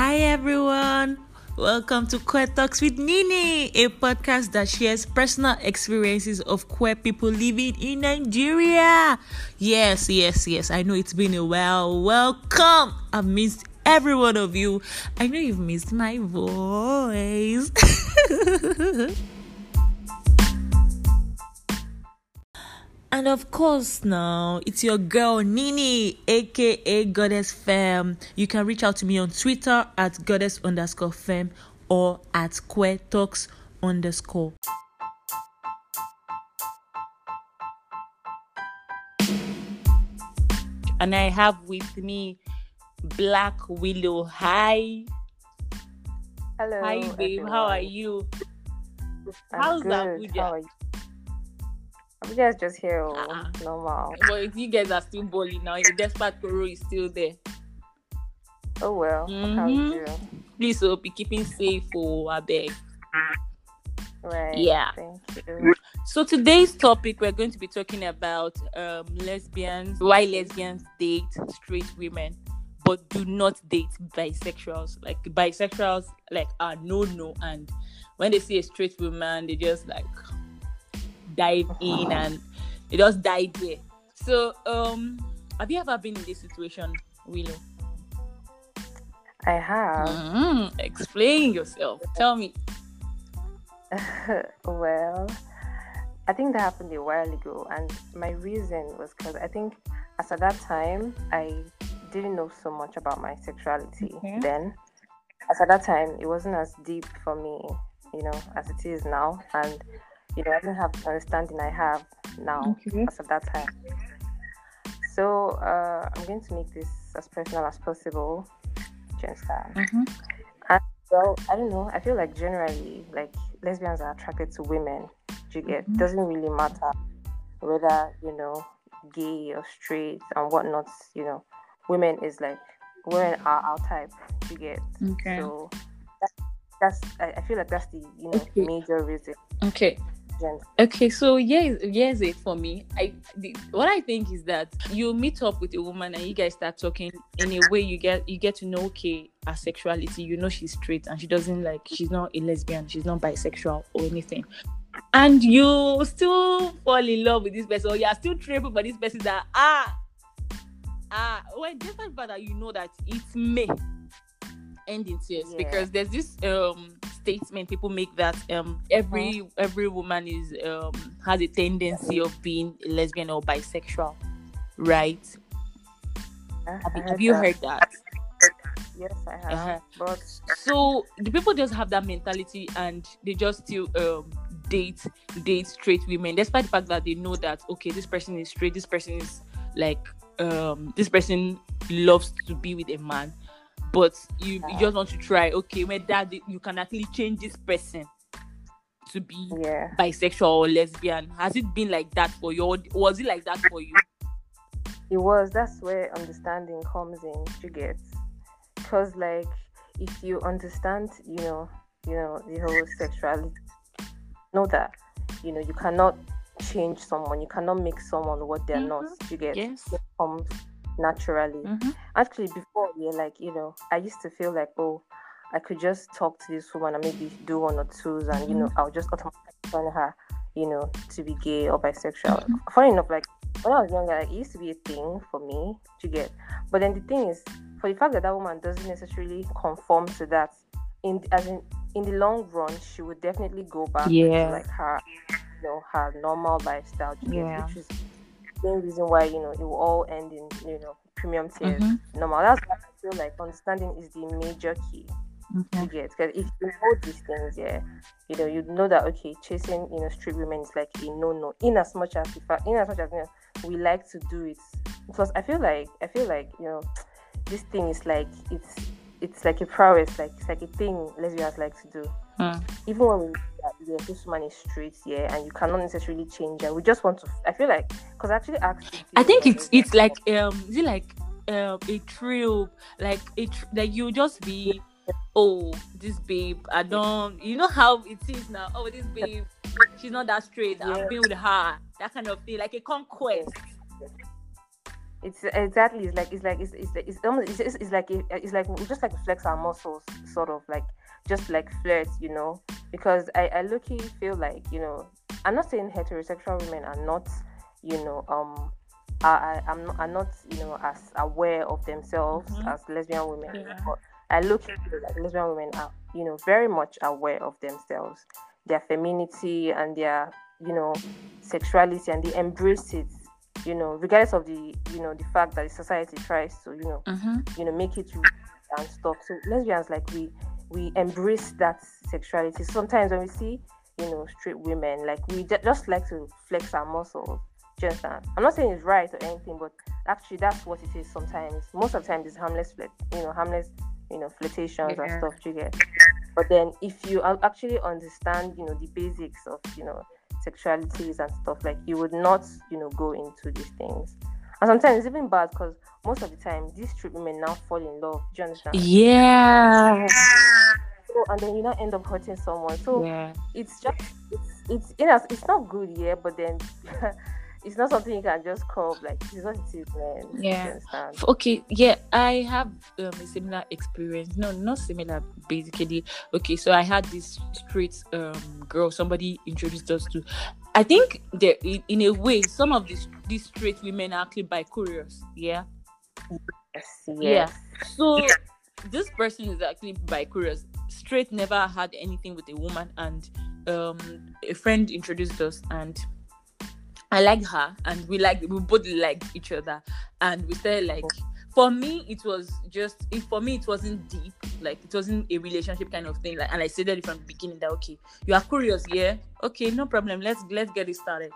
Hi everyone. Welcome to Queer Talks with Nini, a podcast that shares personal experiences of queer people living in Nigeria. Yes, yes, yes. I know it's been a while. Welcome. I've missed every one of you. I know you've missed my voice. And of course, now it's your girl Nini, aka Goddess Femme. You can reach out to me on Twitter at Goddess underscore Femme or at Queer Talks underscore. And I have with me Black Willow. Hi. Hello. Hi, babe. everyone. How are you? I'm How's good. Abuja? How are you? Abuja is just here, oh, Uh-uh. normal. But if you guys are still balling now. The desperate Koro is still there. Oh well. What can Mhm. we do? Please, hope be keeping safe for I beg. Right. Yeah. Thank you. So today's topic we're going to be talking about um lesbians, why lesbians date straight women, but do not date bisexuals. Like bisexuals like are no no and when they see a straight woman they just like dive in and they just died there. So um have you ever been in this situation, Willow? I have. Mm, explain yourself. Tell me. well, I think that happened a while ago, and my reason was because I think as at that time I didn't know so much about my sexuality Okay. then. As at that time, it wasn't as deep for me, you know, as it is now, and you know, I didn't have the understanding I have now Okay. as at that time. So uh, I'm going to make this as personal as possible. Just that. Mhm. Well, I don't know. I feel like generally, like lesbians are attracted to women. Do You get Mhm. doesn't really matter whether you know gay or straight and whatnot. You know, women is like women are our type. Do You get Okay. so that, that's I, I feel like that's the you know Okay. major reason. Okay. Okay, so here's here's it for me. I the, what I think is that you meet up with a woman and you guys start talking in a way you get you get to know okay her sexuality. You know she's straight and she doesn't like she's not a lesbian, she's not bisexual or anything. And you still fall in love with this person, or you are still tripping for this person that ah ah when the fact that you know that it may end in tears Yeah. because there's this um statement people make that um every every woman is um has a tendency of being lesbian or bisexual right have, you- heard have you that. heard that Yes, I have. Uh-huh. But so the people just have that mentality and they just still um date date straight women despite the fact that they know that okay this person is straight this person is like um this person loves to be with a man but you, you just want to try okay when that you can actually change this person to be yeah, bisexual or lesbian has it been like that for you or was it like that for you it was. That's where understanding comes in. You get because like if you understand, you know, you know the whole sexuality, know that you know you cannot change someone. You cannot make someone what they're not. Mm-hmm. You get yes it comes naturally. Mhm. Actually, before yeah, like you know, I used to feel like oh, I could just talk to this woman and maybe do one or twos, and you know, I'll just automatically find her, you know, to be gay or bisexual. Funny enough, like when I was younger, like, it used to be a thing for me to get. But then the thing is, for the fact that that woman doesn't necessarily conform to that, in as in in the long run, she would definitely go back Yeah. to like her, you know, her normal lifestyle. you get? Yeah. which is main reason why you know it will all end in you know premium tears Mhm. normal. That's why I feel like understanding is the major key Okay. to get. Because if you know these things, yeah, you know, you know that okay, chasing you know street women is like a no no. In as much as if in as much as you know, we like to do it, because I feel like I feel like you know, this thing is like it's it's like a prowess, like it's like a thing lesbians like to do. Hmm. Even when we that yeah, this woman is straight, yeah, and you cannot necessarily change her. We just want to. I feel like because I actually asked. I think it's it's like um is it like um a trio like a tr- like you just be oh this babe I don't you know how it is now oh this babe she's not that straight Yeah. I've been with her that kind of thing like a conquest it's exactly it's like it's like it's it's it's, almost, it's, it's like it's like we just like flex our muscles sort of like just like flirt you know because i i lucky feel like you know i'm not saying heterosexual women are not you know um I, I'm not, are not, you know, as aware of themselves mm-hmm. as lesbian women. Yeah. But I look at like lesbian women are, you know, very much aware of themselves, their femininity and their, you know, sexuality, and they embrace it you know, regardless of the, you know, the fact that the society tries to, you know, mm-hmm. you know, make it and stuff. So lesbians, like we, we embrace that sexuality. Sometimes when we see, you know, straight women, like we just like to flex our muscles. Just that. I'm not saying it's right or anything, but actually that's what it is. Sometimes, most of the time, it's harmless, flirt, you know, harmless, you know, flirtations yeah. and stuff. You get. But then, if you actually understand, you know, the basics of, you know, sexualities and stuff like you would not you know go into these things and sometimes it's even bad because most of the time these straight women now fall in love do you understand yeah so, and then you now end up hurting someone so yeah. it's just it's it's you know it's not good yeah but then it's not something you can just call like it's what it is, man. Yeah. Okay. Yeah, I have um, a similar experience. No, not similar. Basically, okay. So I had this straight um girl. Somebody introduced us to. I think there, in, a way, some of these these straight women are actually bi curious. Yeah. Yes. yes. Yeah. So this person is actually bi curious. Straight never had anything with a woman, and um, a friend introduced us and I like her and we like we both like each other and we said like for me it was just it, for me it wasn't deep like it wasn't a relationship kind of thing like and I said that from the beginning that okay you are curious yeah? Okay no problem. Let's let's get it started.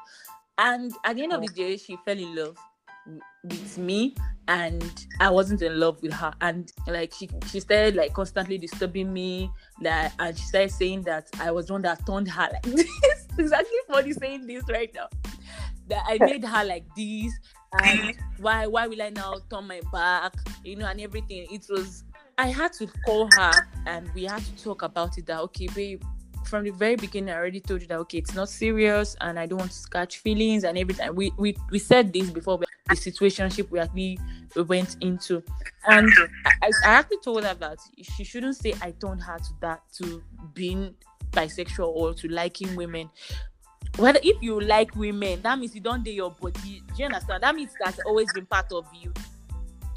And at the end of the day she fell in love with me and I wasn't in love with her. And like she she started like constantly disturbing me that and she started saying that I was one that turned her like this. Exactly funny saying this right now. That I made her like this and why why will I now turn my back? You know and everything. It was I had to call her and we had to talk about it that okay babe from the very beginning I already told you that okay it's not serious and I don't want to scratch feelings and everything we we, we said this before the situationship we actually we went into and I, I actually told her that she shouldn't say I turned her to that to being bisexual or to liking women whether if you like women, that means you don't do your body. Do you understand? That means that's always been part of you,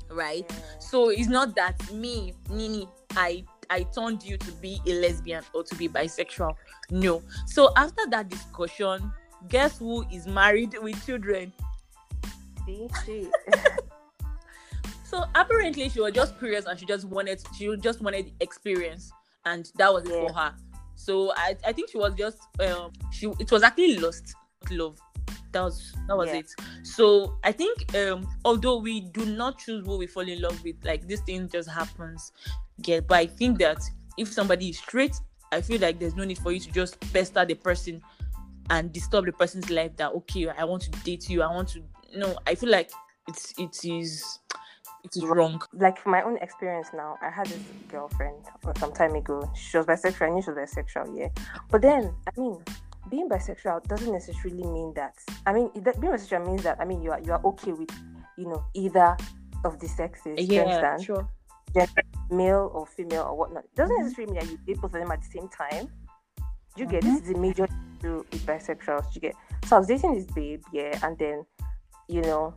right? Yeah. So it's not that me, Nini, I I turned you to be a lesbian or to be bisexual. No. So after that discussion, guess who is married with children? See, so apparently she was just curious and she just wanted she just wanted experience and that was yeah. it for her. So I, I think she was just um she it was actually lost love. That was that was yeah. it. So I think um although we do not choose who we fall in love with, like this thing just happens. Yeah, but I think that if somebody is straight, I feel like there's no need for you to just pester the person and disturb the person's life that okay, I want to date you, I want to no, I feel like it's it is it is wrong. Like my own experience now, I had this girlfriend some time ago. She was bisexual. I knew she was bisexual, yeah. But then, I mean, being bisexual doesn't necessarily mean that. I mean, that, being bisexual means that. I mean, you are you are okay with, you know, either of the sexes. Yeah, sure. Gender, male or female or whatnot. It doesn't mm-hmm. necessarily mean that you date both of them at the same time. You get mm-hmm. this is a major issue with bisexuals. You get so I was dating this babe, yeah, and then you know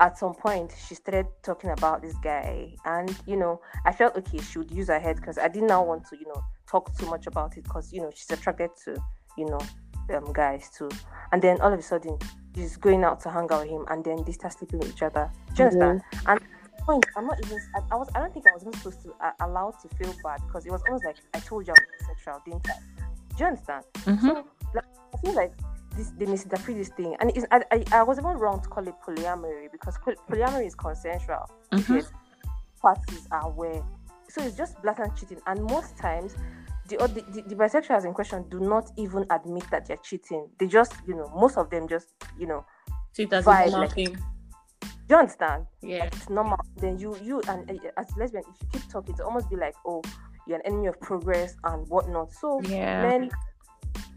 at some point she started talking about this guy and you know i felt okay she would use her head because i did not want to you know talk too much about it because you know she's attracted to you know um, guys too and then all of a sudden she's going out to hang out with him and then they start sleeping with each other do you understand mm-hmm. and point i'm not even I, I, was i don't think i was even supposed to uh, allow to feel bad because it was almost like i told you i was sexual didn't i do you understand mm-hmm. so like, i feel like this they misinterpret this thing, and it's, I, I, I was even wrong to call it polyamory because polyamory is consensual. Mm-hmm. Parties are aware, so it's just blatant cheating, and most times. The, the, the, the bisexuals in question do not even admit that they're cheating. They just, you know, most of them just, you know, see vibe, nothing. Like, you understand? Yeah. Like it's normal. Then you you and uh, as lesbian, if you keep talking, it's almost be like, oh, you're an enemy of progress and whatnot. So yeah. men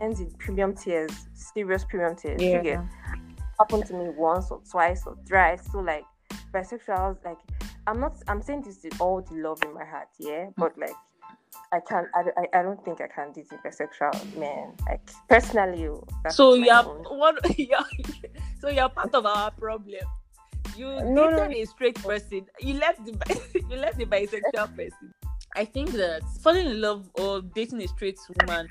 ends in premium tears, serious premium tears. Yeah. Happened to me once or twice or thrice. So like bisexuals like I'm not I'm saying this with all the love in my heart, yeah, but like I can't. I, I, I don't think I can date a bisexual man. Like personally, so you're one. You're, so you're part of our problem. You no, dated no. a straight person. You left the you left the bisexual person. I think that falling in love or dating a straight woman,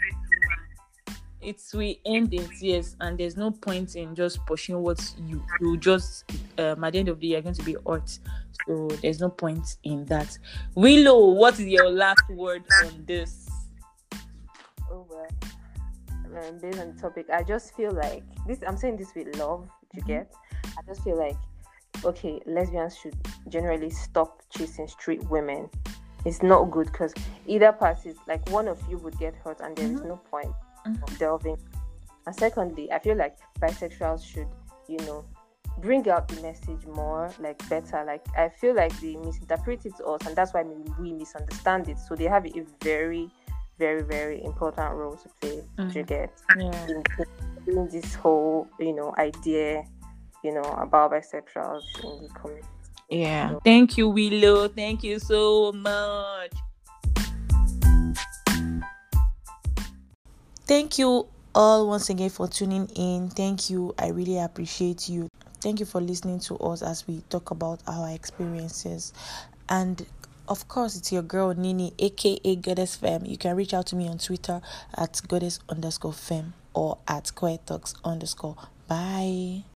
it's we end in tears, and there's no point in just pushing what you you just um, at the end of the day you're going to be hurt. So there's no point in that. Willow, what is your last word on this? Oh well, um, based on the topic, I just feel like this. I'm saying this with love. You get? I just feel like okay, lesbians should generally stop chasing street women. It's not good because either party, like one of you would get hurt, and there mm-hmm. is no point. Of delving. And secondly, I feel like bisexuals should, you know, bring out the message more, like better. Like I feel like they misinterpret it to us, and that's why we misunderstand it. So they have a very, very, very important role to play mm-hmm. to get yeah. in, in this whole, you know, idea, you know, about bisexuals in the community. Yeah. So, Thank you, Willow. Thank you so much. Thank you all once again for tuning in. Thank you. I really appreciate you. Thank you for listening to us as we talk about our experiences. And of course, it's your girl Nini, aka Goddess Femme. You can reach out to me on Twitter at goddess underscore femme or at Queer Talks underscore. Bye.